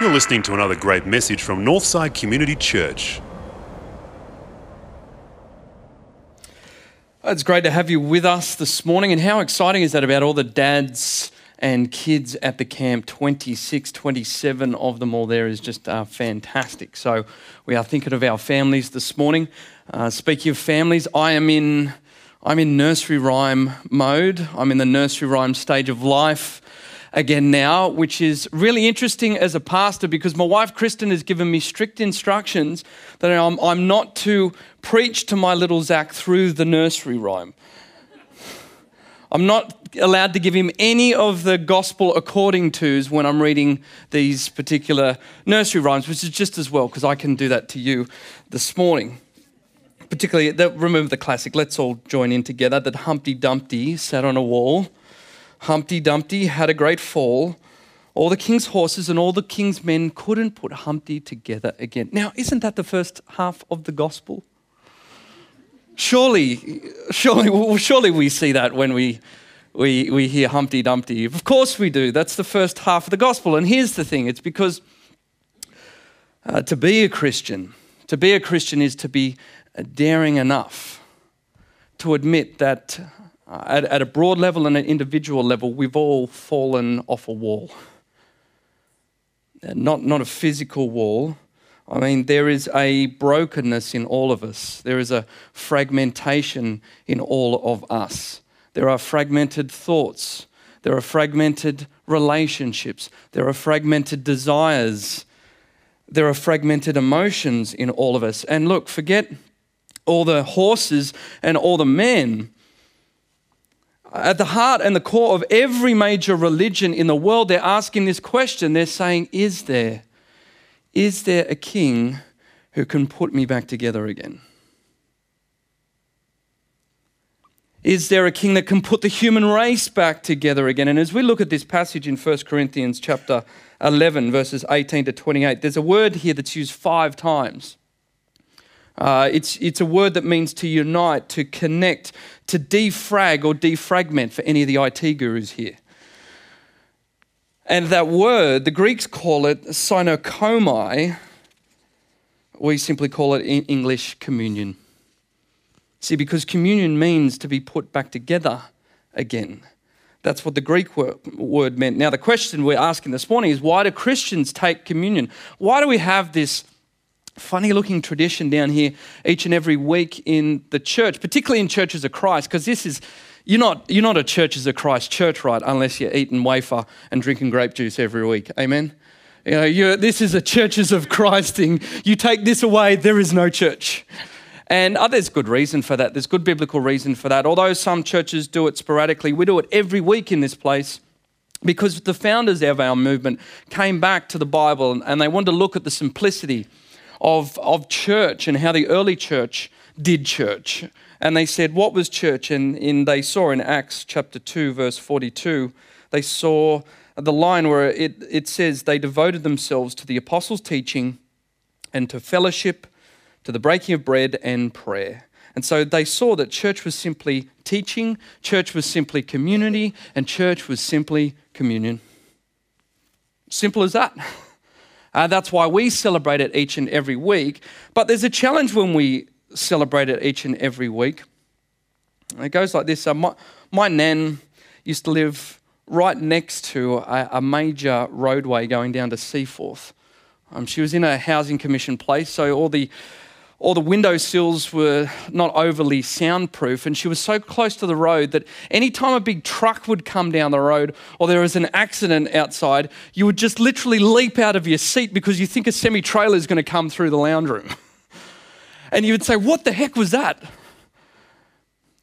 You're listening to another great message from Northside Community Church. It's great to have you with us this morning. And how exciting is that about all the dads and kids at the camp? 26, 27 of them all there is just uh, fantastic. So we are thinking of our families this morning. Uh, speaking of families, I am in. I'm in nursery rhyme mode. I'm in the nursery rhyme stage of life again now, which is really interesting as a pastor because my wife Kristen has given me strict instructions that I'm, I'm not to preach to my little Zach through the nursery rhyme. I'm not allowed to give him any of the gospel according to's when I'm reading these particular nursery rhymes, which is just as well because I can do that to you this morning. Particularly, remember the classic, let's all join in together that Humpty Dumpty sat on a wall Humpty Dumpty had a great fall. All the king's horses and all the king's men couldn't put Humpty together again. Now, isn't that the first half of the gospel? Surely, surely, surely we see that when we, we, we hear Humpty Dumpty. Of course we do. That's the first half of the gospel. And here's the thing it's because uh, to be a Christian, to be a Christian is to be daring enough to admit that uh, at, at a broad level and an individual level, we've all fallen off a wall. Uh, not, not a physical wall. I mean, there is a brokenness in all of us. There is a fragmentation in all of us. There are fragmented thoughts. There are fragmented relationships. There are fragmented desires. There are fragmented emotions in all of us. And look, forget all the horses and all the men at the heart and the core of every major religion in the world, they're asking this question. They're saying, Is there, is there a king who can put me back together again? Is there a king that can put the human race back together again? And as we look at this passage in 1 Corinthians chapter 11, verses 18 to 28, there's a word here that's used five times. Uh, it's, it's a word that means to unite, to connect, to defrag or defragment for any of the IT gurus here. And that word, the Greeks call it synerchomai. We simply call it in English communion. See, because communion means to be put back together again. That's what the Greek word meant. Now, the question we're asking this morning is why do Christians take communion? Why do we have this funny looking tradition down here each and every week in the church, particularly in churches of Christ, because this is, you're not, you're not a churches of Christ church, right, unless you're eating wafer and drinking grape juice every week. Amen? You know, this is a churches of Christ thing. You take this away, there is no church. And oh, there's good reason for that. There's good biblical reason for that. Although some churches do it sporadically, we do it every week in this place because the founders of our movement came back to the Bible and they wanted to look at the simplicity of, of church and how the early church did church. And they said, What was church? And in, they saw in Acts chapter 2, verse 42, they saw the line where it, it says, They devoted themselves to the apostles' teaching and to fellowship, to the breaking of bread and prayer. And so they saw that church was simply teaching, church was simply community, and church was simply communion. Simple as that. Uh, that's why we celebrate it each and every week. But there's a challenge when we celebrate it each and every week. It goes like this uh, my, my nan used to live right next to a, a major roadway going down to Seaforth. Um, she was in a housing commission place, so all the all the window sills were not overly soundproof, and she was so close to the road that anytime a big truck would come down the road or there was an accident outside, you would just literally leap out of your seat because you think a semi trailer is going to come through the lounge room. and you would say, What the heck was that?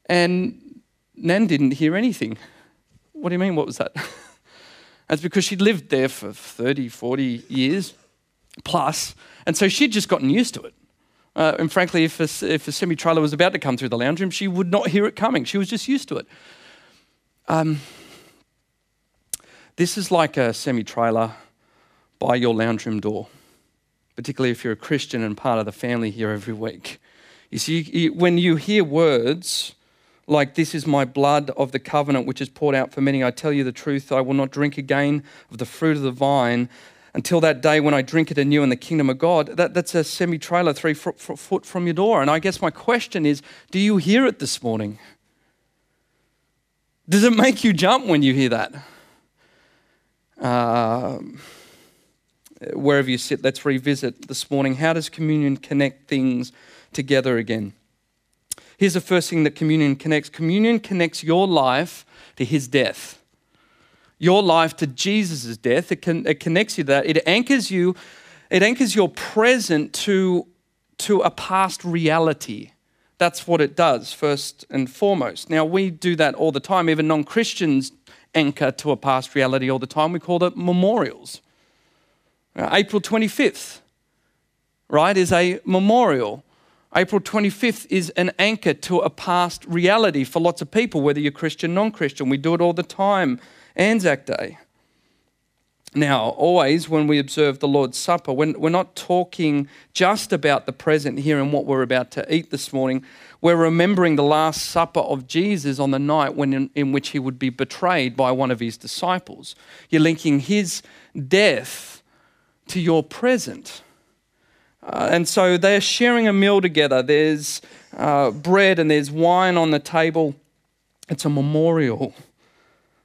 And Nan didn't hear anything. What do you mean, what was that? That's because she'd lived there for 30, 40 years plus, and so she'd just gotten used to it. Uh, and frankly, if a, if a semi trailer was about to come through the lounge room, she would not hear it coming. She was just used to it. Um, this is like a semi trailer by your lounge room door, particularly if you're a Christian and part of the family here every week. You see, when you hear words like, This is my blood of the covenant, which is poured out for many. I tell you the truth, I will not drink again of the fruit of the vine until that day when I drink it anew in the kingdom of God. That, that's a semi trailer three foot, foot from your door. And I guess my question is do you hear it this morning? Does it make you jump when you hear that? Uh, wherever you sit, let's revisit this morning. How does communion connect things together again? Here's the first thing that communion connects communion connects your life to his death. Your life to Jesus' death. It, can, it connects you to that. It anchors you, it anchors your present to, to a past reality. That's what it does, first and foremost. Now, we do that all the time. Even non Christians anchor to a past reality all the time. We call it memorials. Uh, April 25th, right, is a memorial. April 25th is an anchor to a past reality for lots of people, whether you're Christian, non Christian. We do it all the time. Anzac Day. Now, always when we observe the Lord's Supper, when we're not talking just about the present here and what we're about to eat this morning, we're remembering the Last Supper of Jesus on the night when in, in which he would be betrayed by one of his disciples. You're linking his death to your present. Uh, and so they're sharing a meal together. There's uh, bread and there's wine on the table. It's a memorial.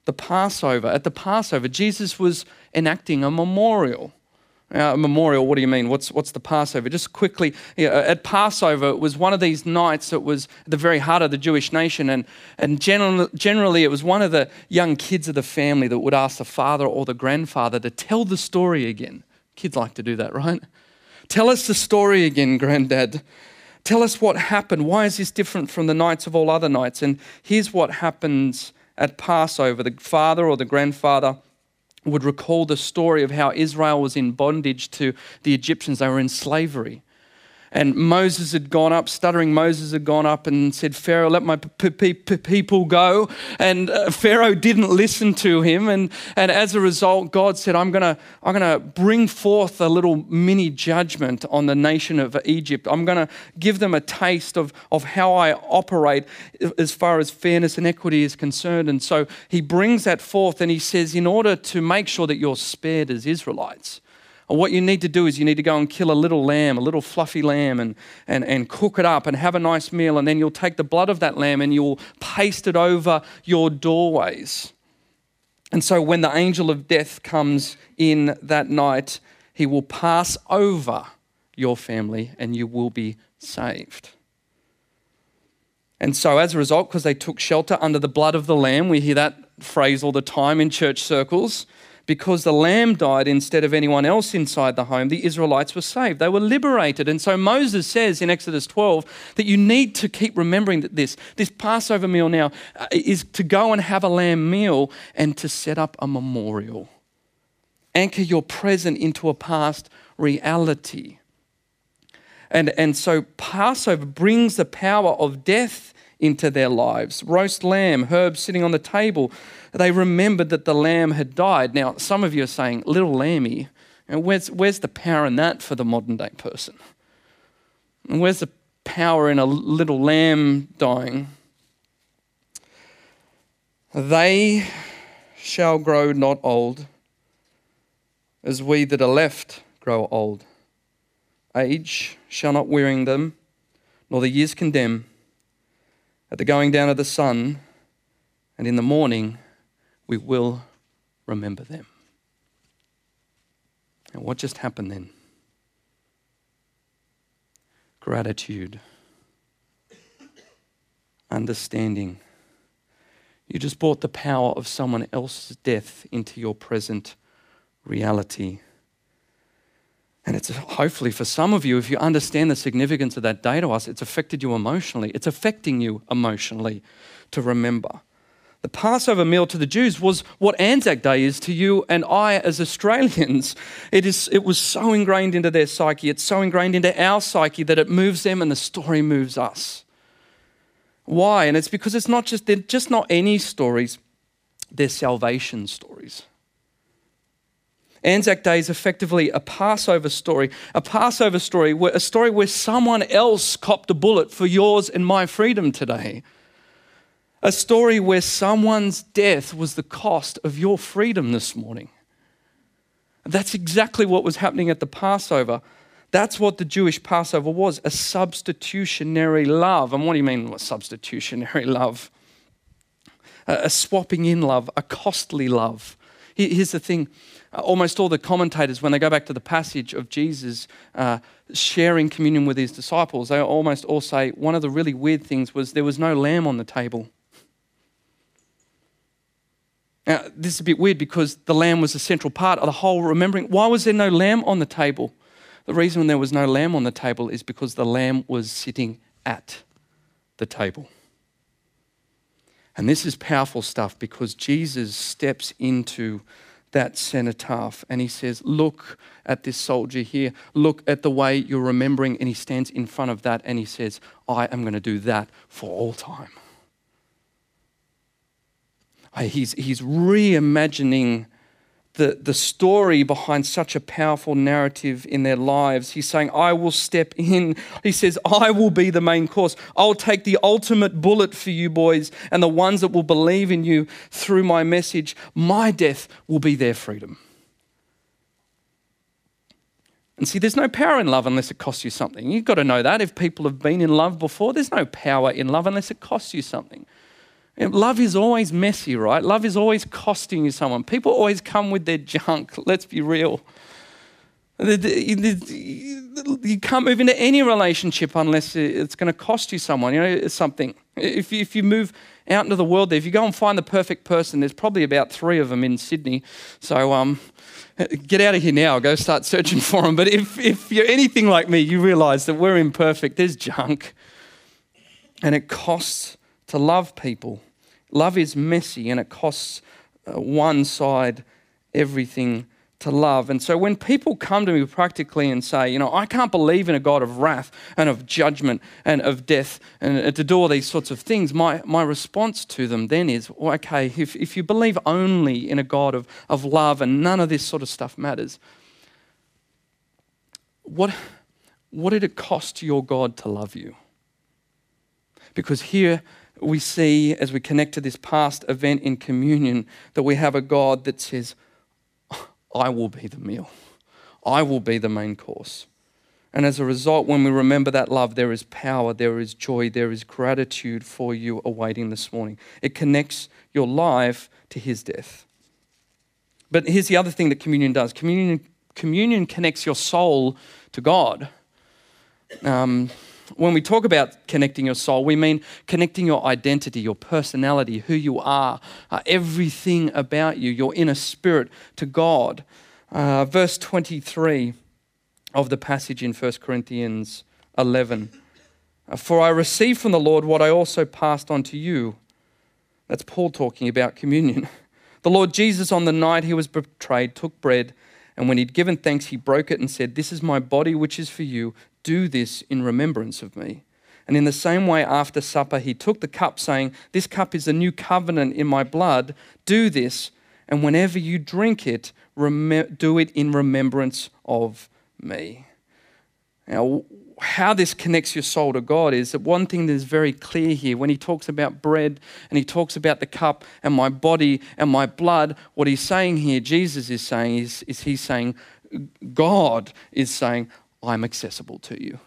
The Passover, at the Passover, Jesus was enacting a memorial. Uh, a memorial, what do you mean? What's, what's the Passover? Just quickly, yeah, at Passover, it was one of these nights that was at the very heart of the Jewish nation. And, and generally, generally, it was one of the young kids of the family that would ask the father or the grandfather to tell the story again. Kids like to do that, right? Tell us the story again, Granddad. Tell us what happened. Why is this different from the nights of all other nights? And here's what happens at Passover the father or the grandfather would recall the story of how Israel was in bondage to the Egyptians, they were in slavery. And Moses had gone up, stuttering Moses had gone up and said, Pharaoh, let my p- p- p- people go. And uh, Pharaoh didn't listen to him. And, and as a result, God said, I'm going to I'm gonna bring forth a little mini judgment on the nation of Egypt. I'm going to give them a taste of, of how I operate as far as fairness and equity is concerned. And so he brings that forth and he says, in order to make sure that you're spared as Israelites, what you need to do is you need to go and kill a little lamb, a little fluffy lamb, and, and, and cook it up and have a nice meal. And then you'll take the blood of that lamb and you'll paste it over your doorways. And so when the angel of death comes in that night, he will pass over your family and you will be saved. And so, as a result, because they took shelter under the blood of the Lamb, we hear that phrase all the time in church circles because the lamb died instead of anyone else inside the home, the Israelites were saved. They were liberated. And so Moses says in Exodus 12 that you need to keep remembering that this, this Passover meal now uh, is to go and have a lamb meal and to set up a memorial. Anchor your present into a past reality. And, and so Passover brings the power of death into their lives. Roast lamb, herbs sitting on the table. They remembered that the lamb had died. Now, some of you are saying, little lammy, where's, where's the power in that for the modern day person? Where's the power in a little lamb dying? They shall grow not old, as we that are left grow old. Age shall not wearing them, nor the years condemn at the going down of the sun, and in the morning we will remember them. And what just happened then? Gratitude, understanding. You just brought the power of someone else's death into your present reality. And it's hopefully for some of you, if you understand the significance of that day to us, it's affected you emotionally. It's affecting you emotionally to remember. The Passover meal to the Jews was what Anzac Day is to you and I as Australians. It, is, it was so ingrained into their psyche, it's so ingrained into our psyche that it moves them and the story moves us. Why? And it's because it's not just, they're just not any stories, they're salvation stories. Anzac Day is effectively a Passover story, a Passover story, where, a story where someone else copped a bullet for yours and my freedom today. A story where someone's death was the cost of your freedom this morning. That's exactly what was happening at the Passover. That's what the Jewish Passover was a substitutionary love. And what do you mean, substitutionary love? A, swapping in love, a costly love. Here's the thing almost all the commentators, when they go back to the passage of Jesus uh, sharing communion with his disciples, they almost all say one of the really weird things was there was no lamb on the table. Now, this is a bit weird because the lamb was a central part of the whole remembering. Why was there no lamb on the table? The reason there was no lamb on the table is because the lamb was sitting at the table. And this is powerful stuff because Jesus steps into that cenotaph and he says, Look at this soldier here. Look at the way you're remembering. And he stands in front of that and he says, I am going to do that for all time. He's, he's reimagining the, the story behind such a powerful narrative in their lives. He's saying, I will step in. He says, I will be the main course. I'll take the ultimate bullet for you boys and the ones that will believe in you through my message. My death will be their freedom. And see, there's no power in love unless it costs you something. You've got to know that. If people have been in love before, there's no power in love unless it costs you something. Love is always messy, right? Love is always costing you someone. People always come with their junk. Let's be real. You can't move into any relationship unless it's going to cost you someone, you know, something. If you, if you move out into the world there, if you go and find the perfect person, there's probably about three of them in Sydney. So um, get out of here now, go start searching for them. But if, if you're anything like me, you realize that we're imperfect, there's junk. And it costs to love people. Love is messy and it costs uh, one side everything to love. And so when people come to me practically and say, you know, I can't believe in a God of wrath and of judgment and of death and to do all these sorts of things, my, my response to them then is, well, okay, if, if you believe only in a God of, of love and none of this sort of stuff matters, what, what did it cost your God to love you? Because here we see as we connect to this past event in communion that we have a God that says, I will be the meal, I will be the main course. And as a result, when we remember that love, there is power, there is joy, there is gratitude for you awaiting this morning. It connects your life to his death. But here's the other thing that communion does communion, communion connects your soul to God. Um, when we talk about connecting your soul, we mean connecting your identity, your personality, who you are, uh, everything about you, your inner spirit to God. Uh, verse 23 of the passage in 1 Corinthians 11. Uh, For I received from the Lord what I also passed on to you. That's Paul talking about communion. The Lord Jesus, on the night he was betrayed, took bread, and when he'd given thanks, he broke it and said, This is my body, which is for you. Do this in remembrance of me. And in the same way, after supper, he took the cup, saying, This cup is the new covenant in my blood. Do this, and whenever you drink it, rem- do it in remembrance of me. Now, how this connects your soul to God is that one thing that is very clear here when he talks about bread and he talks about the cup and my body and my blood, what he's saying here, Jesus is saying, is, is he's saying, God is saying, I'm accessible to you.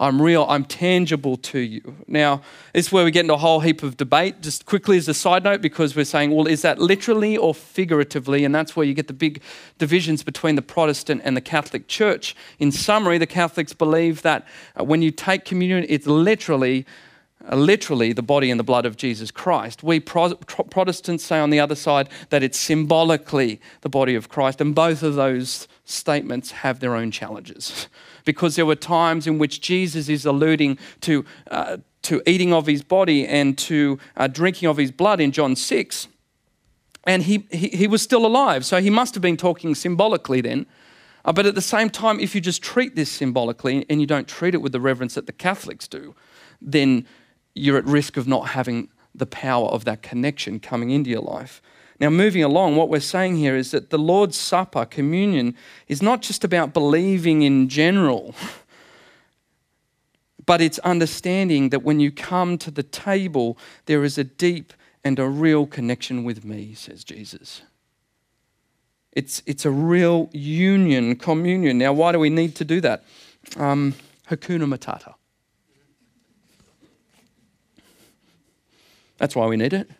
I'm real, I'm tangible to you. Now, this is where we get into a whole heap of debate, just quickly as a side note, because we're saying, well, is that literally or figuratively? And that's where you get the big divisions between the Protestant and the Catholic Church. In summary, the Catholics believe that uh, when you take communion, it's literally uh, literally the body and the blood of Jesus Christ. We Pro- Protestants say on the other side that it's symbolically the body of Christ, and both of those statements have their own challenges. Because there were times in which Jesus is alluding to, uh, to eating of his body and to uh, drinking of his blood in John 6. And he, he, he, was still alive, so he must have been talking symbolically then. Uh, but at the same time, if you just treat this symbolically and you don't treat it with the reverence that the Catholics do, then you're at risk of not having the power of that connection coming into your life. Now, moving along, what we're saying here is that the Lord's Supper, communion, is not just about believing in general, but it's understanding that when you come to the table, there is a deep and a real connection with me, says Jesus. It's, it's a real union, communion. Now, why do we need to do that? Um, Hakuna Matata. That's why we need it.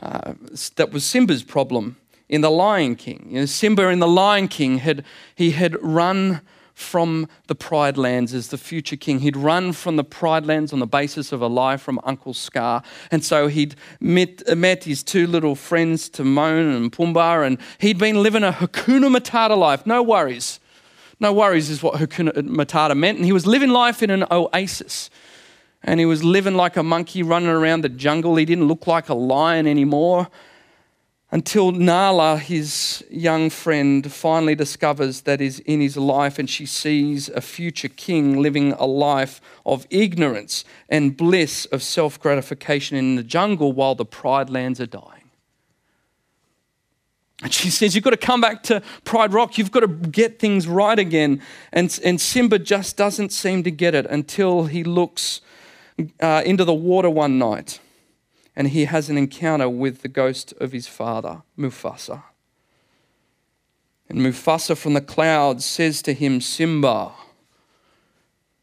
Uh, that was Simba's problem in The Lion King. You know, Simba in The Lion King had he had run from the Pride Lands as the future king. He'd run from the Pride Lands on the basis of a lie from Uncle Scar. And so he'd met, met his two little friends, Timon and Pumbaa, and he'd been living a Hakuna Matata life. No worries. No worries is what Hakuna Matata meant. And he was living life in an oasis. And he was living like a monkey running around the jungle. He didn't look like a lion anymore until Nala, his young friend, finally discovers that is in his life and she sees a future king living a life of ignorance and bliss of self gratification in the jungle while the pride lands are dying. And she says, You've got to come back to Pride Rock. You've got to get things right again. And, and Simba just doesn't seem to get it until he looks uh, into the water one night and he has an encounter with the ghost of his father, Mufasa. And Mufasa from the clouds says to him, Simba,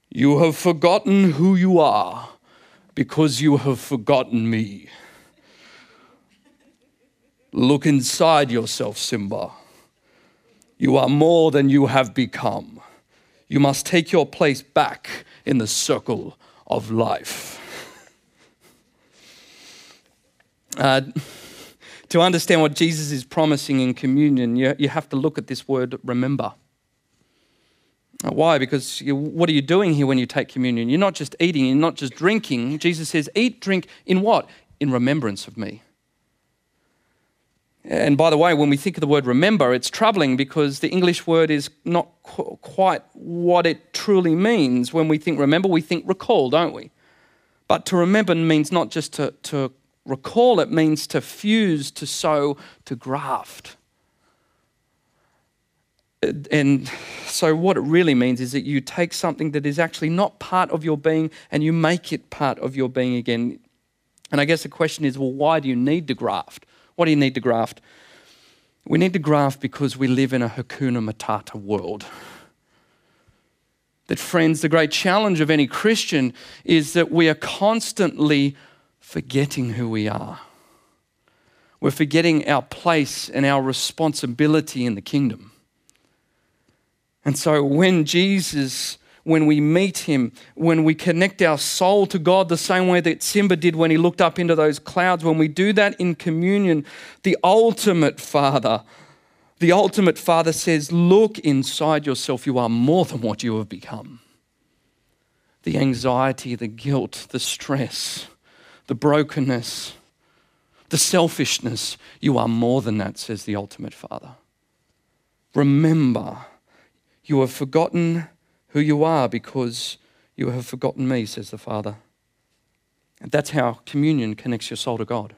you have forgotten who you are because you have forgotten me. Look inside yourself, Simba. You are more than you have become. You must take your place back in the circle of life. Uh, to understand what Jesus is promising in communion, you, you have to look at this word remember. Uh, why? Because you, what are you doing here when you take communion? You're not just eating, you're not just drinking. Jesus says, eat, drink in what? In remembrance of me. And by the way, when we think of the word remember, it's troubling because the English word is not qu- quite what it truly means. When we think remember, we think recall, don't we? But to remember means not just to, to Recall it means to fuse, to sow, to graft. And so, what it really means is that you take something that is actually not part of your being and you make it part of your being again. And I guess the question is well, why do you need to graft? What do you need to graft? We need to graft because we live in a Hakuna Matata world. That, friends, the great challenge of any Christian is that we are constantly forgetting who we are. We're forgetting our place and our responsibility in the kingdom. And so when Jesus, when we meet him, when we connect our soul to God the same way that Simba did when he looked up into those clouds, when we do that in communion, the ultimate Father, the ultimate Father says, Look inside yourself. You are more than what you have become. The anxiety, the guilt, the stress, the brokenness, the selfishness. You are more than that, says the ultimate Father. Remember, you have forgotten who you are because you have forgotten me, says the Father. And that's how communion connects your soul to God.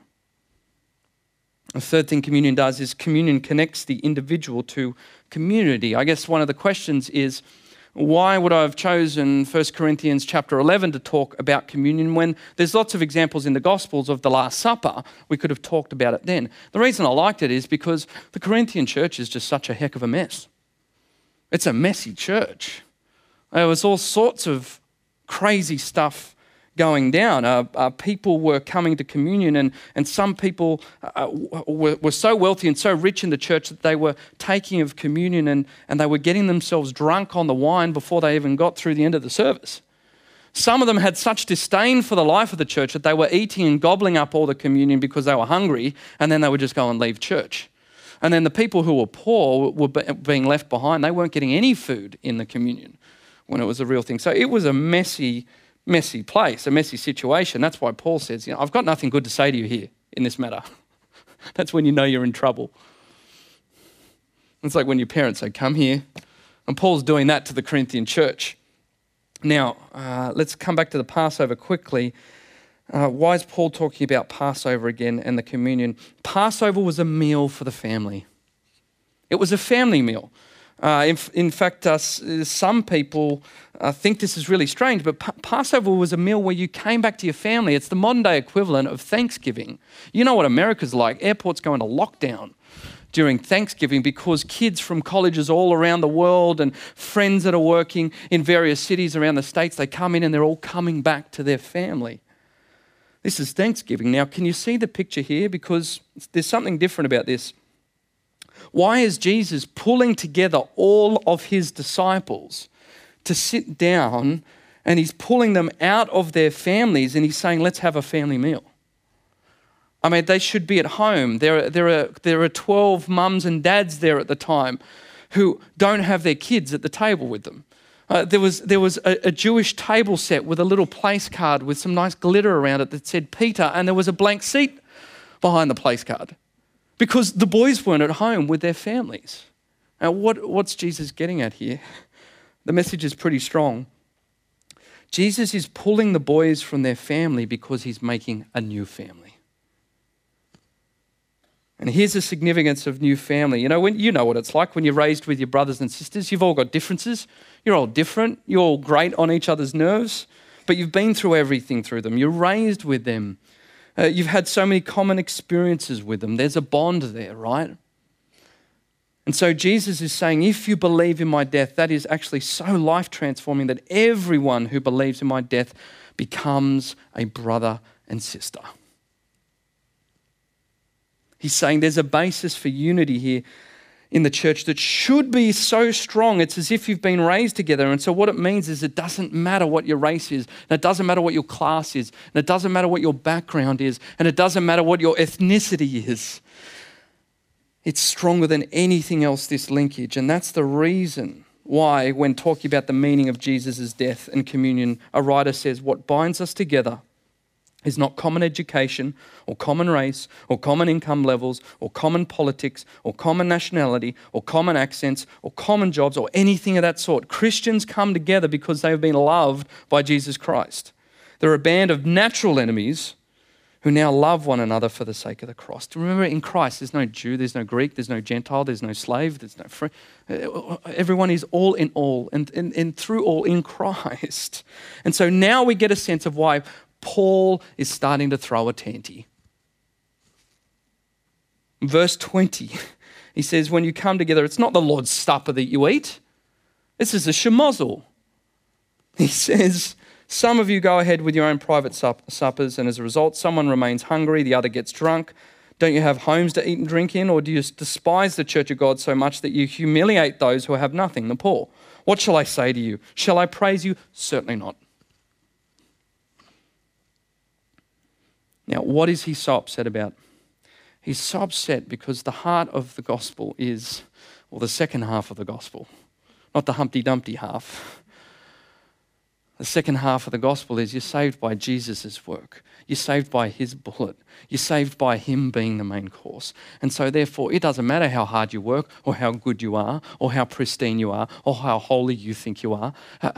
The third thing communion does is communion connects the individual to community. I guess one of the questions is why would I have chosen 1 Corinthians chapter 11 to talk about communion when there's lots of examples in the Gospels of the Last Supper? We could have talked about it then. The reason I liked it is because the Corinthian church is just such a heck of a mess. It's a messy church. There was all sorts of crazy stuff going down. Uh, uh, people were coming to communion, and, and some people uh, were, were so wealthy and so rich in the church that they were taking of communion and, and they were getting themselves drunk on the wine before they even got through the end of the service. Some of them had such disdain for the life of the church that they were eating and gobbling up all the communion because they were hungry, and then they would just go and leave church. And then the people who were poor were being left behind. They weren't getting any food in the communion when it was a real thing. So it was a messy messy place, a messy situation. That's why Paul says, you know, I've got nothing good to say to you here in this matter. That's when you know you're in trouble. It's like when your parents say, Come here. And Paul's doing that to the Corinthian church. Now, uh, let's come back to the Passover quickly. Uh, why is Paul talking about Passover again and the communion? Passover was a meal for the family, it was a family meal. Uh, in, in, fact, uh, some people uh, think this is really strange, but P- Passover was a meal where you came back to your family. It's the modern day equivalent of Thanksgiving. You know what America's like. Airports go into lockdown during Thanksgiving because kids from colleges all around the world and friends that are working in various cities around the states, they come in and they're all coming back to their family. This is Thanksgiving. Now, can you see the picture here? Because there's something different about this. Why is Jesus pulling together all of his disciples to sit down and he's pulling them out of their families and he's saying, let's have a family meal? I mean, they should be at home. There are, there are, there are 12 mums and dads there at the time who don't have their kids at the table with them. Uh, there was, there was a, a, Jewish table set with a little place card with some nice glitter around it that said Peter, and there was a blank seat behind the place card because the boys weren't at home with their families. Now, what, what's Jesus getting at here? The message is pretty strong. Jesus is pulling the boys from their family because he's making a new family. And here's the significance of new family. You know, when you know what it's like when you're raised with your brothers and sisters, you've all got differences. You're all different. You're all grate on each other's nerves, but you've been through everything through them. You're raised with them. Uh, you've had so many common experiences with them. There's a bond there, right? And so Jesus is saying, if you believe in my death, that is actually so life transforming that everyone who believes in my death becomes a brother and sister. He's saying there's a basis for unity here in the church that should be so strong. It's as if you've been raised together. And so, what it means is it doesn't matter what your race is, and it doesn't matter what your class is, and it doesn't matter what your background is, and it doesn't matter what your ethnicity is. It's stronger than anything else, this linkage. And that's the reason why, when talking about the meaning of Jesus' death and communion, a writer says, What binds us together is not common education or common race or common income levels or common politics or common nationality or common accents or common jobs or anything of that sort. Christians come together because they have been loved by Jesus Christ. They're a band of natural enemies who now love one another for the sake of the cross. Remember, in Christ, there's no Jew, there's no Greek, there's no Gentile, there's no slave, there's no free. Everyone is all in all and, and, and through all in Christ. And so now we get a sense of why Paul is starting to throw a tanty. Verse 20, he says, When you come together, it's not the Lord's supper that you eat, this is a shemozzle. He says, Some of you go ahead with your own private suppers, and as a result, someone remains hungry, the other gets drunk. Don't you have homes to eat and drink in, or do you despise the church of God so much that you humiliate those who have nothing, the poor? What shall I say to you? Shall I praise you? Certainly not. Now, what is he so upset about? He's so upset because the heart of the gospel is, or the second half of the gospel, not the Humpty Dumpty half. The second half of the gospel is you're saved by Jesus' work. You're saved by his bullet. You're saved by him being the main course. And so, therefore, it doesn't matter how hard you work, or how good you are, or how pristine you are, or how holy you think you are. Uh,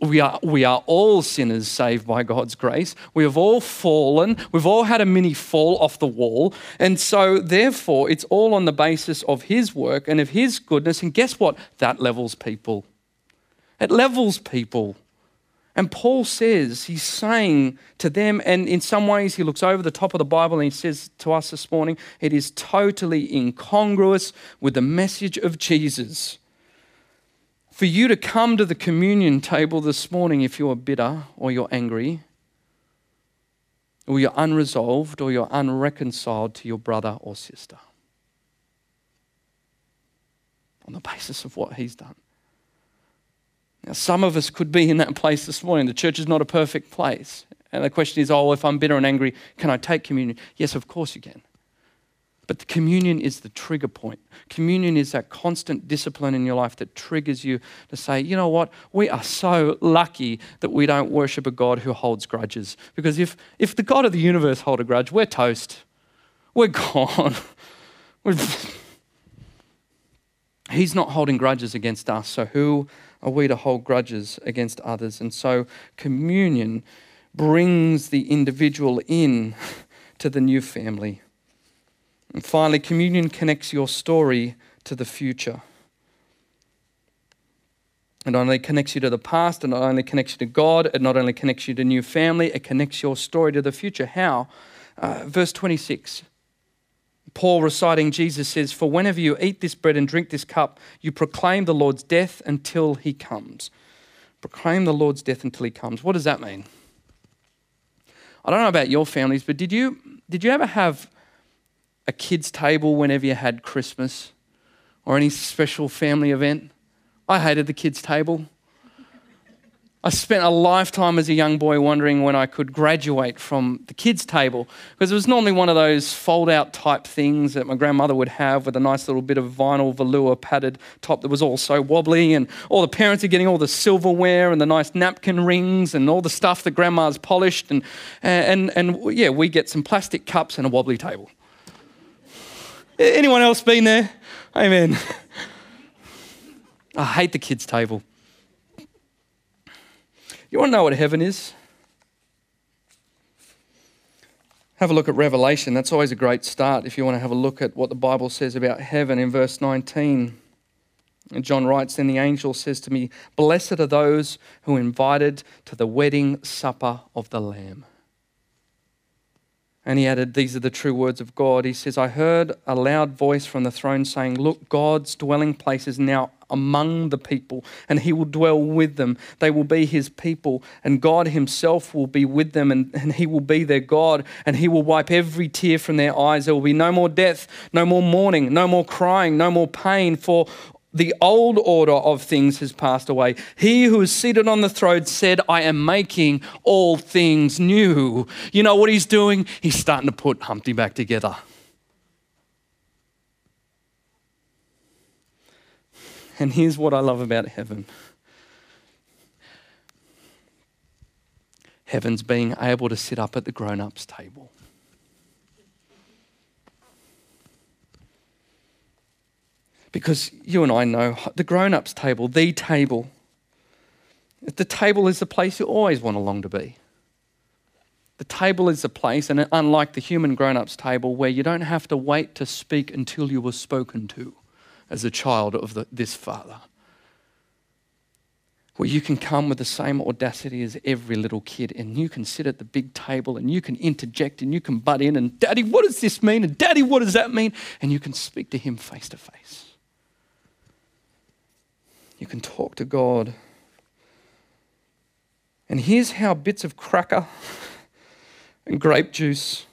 we are, we are all sinners saved by God's grace. We have all fallen. We've all had a mini fall off the wall. And so, therefore, it's all on the basis of his work and of his goodness. And guess what? That levels people. It levels people. And Paul says, he's saying to them, and in some ways he looks over the top of the Bible and he says to us this morning, it is totally incongruous with the message of Jesus. For you to come to the communion table this morning if you're bitter or you're angry, or you're unresolved or you're unreconciled to your brother or sister on the basis of what he's done. Now, some of us could be in that place this morning. The church is not a perfect place. And the question is, oh, if I'm bitter and angry, can I take communion? Yes, of course you can. But the communion is the trigger point. Communion is that constant discipline in your life that triggers you to say, you know what, we are so lucky that we don't worship a God who holds grudges. Because if, if the God of the universe hold a grudge, we're toast. We're gone. We're... He's not holding grudges against us. So who are we to hold grudges against others? And so communion brings the individual in to the new family. And finally, communion connects your story to the future. It not only connects you to the past, it not only connects you to God, it not only connects you to new family, it connects your story to the future. How? Uh, verse 26. Paul reciting Jesus says, For whenever you eat this bread and drink this cup, you proclaim the Lord's death until he comes. Proclaim the Lord's death until he comes. What does that mean? I don't know about your families, but did you, did you ever have a kids' table whenever you had Christmas or any special family event? I hated the kids' table. I spent a lifetime as a young boy wondering when I could graduate from the kids' table because it was normally one of those fold out type things that my grandmother would have with a nice little bit of vinyl velour padded top that was all so wobbly. And all the parents are getting all the silverware and the nice napkin rings and all the stuff that grandma's polished. And, and, and yeah, we get some plastic cups and a wobbly table. Anyone else been there? Amen. I hate the kids' table. You want to know what heaven is? Have a look at Revelation. That's always a great start if you want to have a look at what the Bible says about heaven in verse 19. And John writes, Then the angel says to me, Blessed are those who are invited to the wedding supper of the Lamb. And he added, These are the true words of God. He says, I heard a loud voice from the throne saying, Look, God's dwelling place is now among the people, and he will dwell with them. They will be his people, and God himself will be with them, and, and he will be their God, and he will wipe every tear from their eyes. There will be no more death, no more mourning, no more crying, no more pain, for the old order of things has passed away. He who is seated on the throne said, I am making all things new. You know what he's doing? He's starting to put Humpty back together. And here's what I love about heaven heaven's being able to sit up at the grown ups table. Because you and I know the grown ups table, the table, the table is the place you always want to long to be. The table is the place, and unlike the human grown ups table, where you don't have to wait to speak until you were spoken to as a child of the, this Father. Where you can come with the same audacity as every little kid and you can sit at the big table and you can interject and you can butt in and, Daddy, what does this mean? And, Daddy, what does that mean? And you can speak to Him face to face. You can talk to God. And here's how bits of cracker and grape juice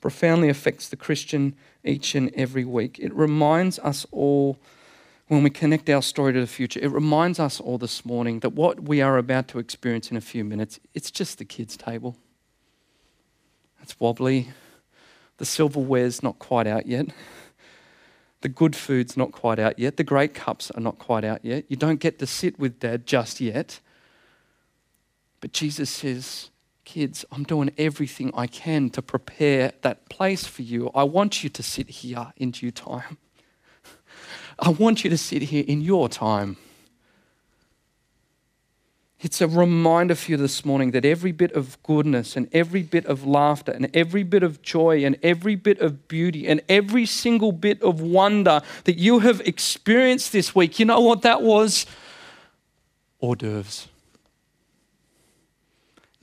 profoundly affects the Christian each and every week. It reminds us all, when we connect our story to the future, it reminds us all this morning that what we are about to experience in a few minutes, it's just the kids' table. It's wobbly. The silverware's not quite out yet. The good food's not quite out yet. The great cups are not quite out yet. You don't get to sit with dad just yet. But Jesus says, Kids, I'm doing everything I can to prepare that place for you. I want you to sit here in due time. I want you to sit here in your time. It's a reminder for you this morning that every bit of goodness and every bit of laughter and every bit of joy and every bit of beauty and every single bit of wonder that you have experienced this week, you know what that was? Hors d'oeuvres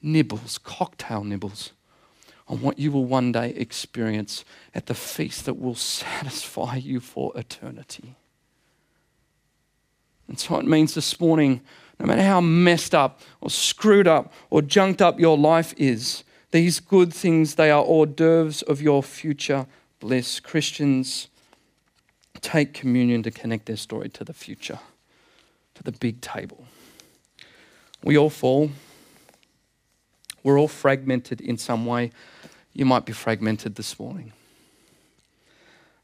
nibbles, cocktail nibbles, on what you will one day experience at the feast that will satisfy you for eternity. And so it means this morning, no matter how messed up or screwed up or junked up your life is, these good things, they are hors d'oeuvres of your future bliss. Christians take communion to connect their story to the future, to the big table. We all fall. We're all fragmented in some way. You might be fragmented this morning.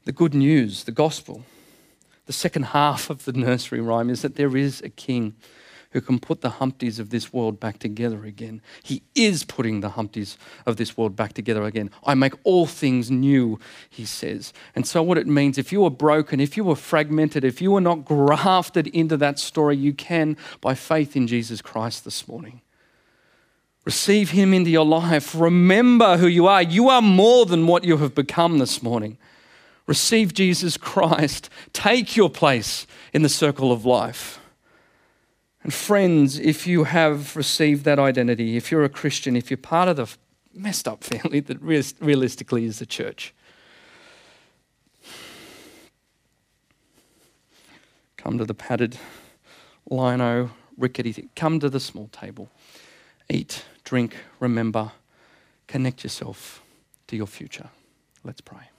The good news, the gospel, the second half of the nursery rhyme is that there is a king who can put the Humpties of this world back together again. He is putting the Humpties of this world back together again. I make all things new, he says. And so, what it means, if you were broken, if you were fragmented, if you were not grafted into that story, you can by faith in Jesus Christ this morning. Receive Him into your life. Remember who you are. You are more than what you have become this morning. Receive Jesus Christ. Take your place in the circle of life. And friends, if you have received that identity, if you're a Christian, if you're part of the messed up family that realistically is the church, come to the padded lino rickety thing. Come to the small table. Eat, drink, remember, connect yourself to your future. Let's pray.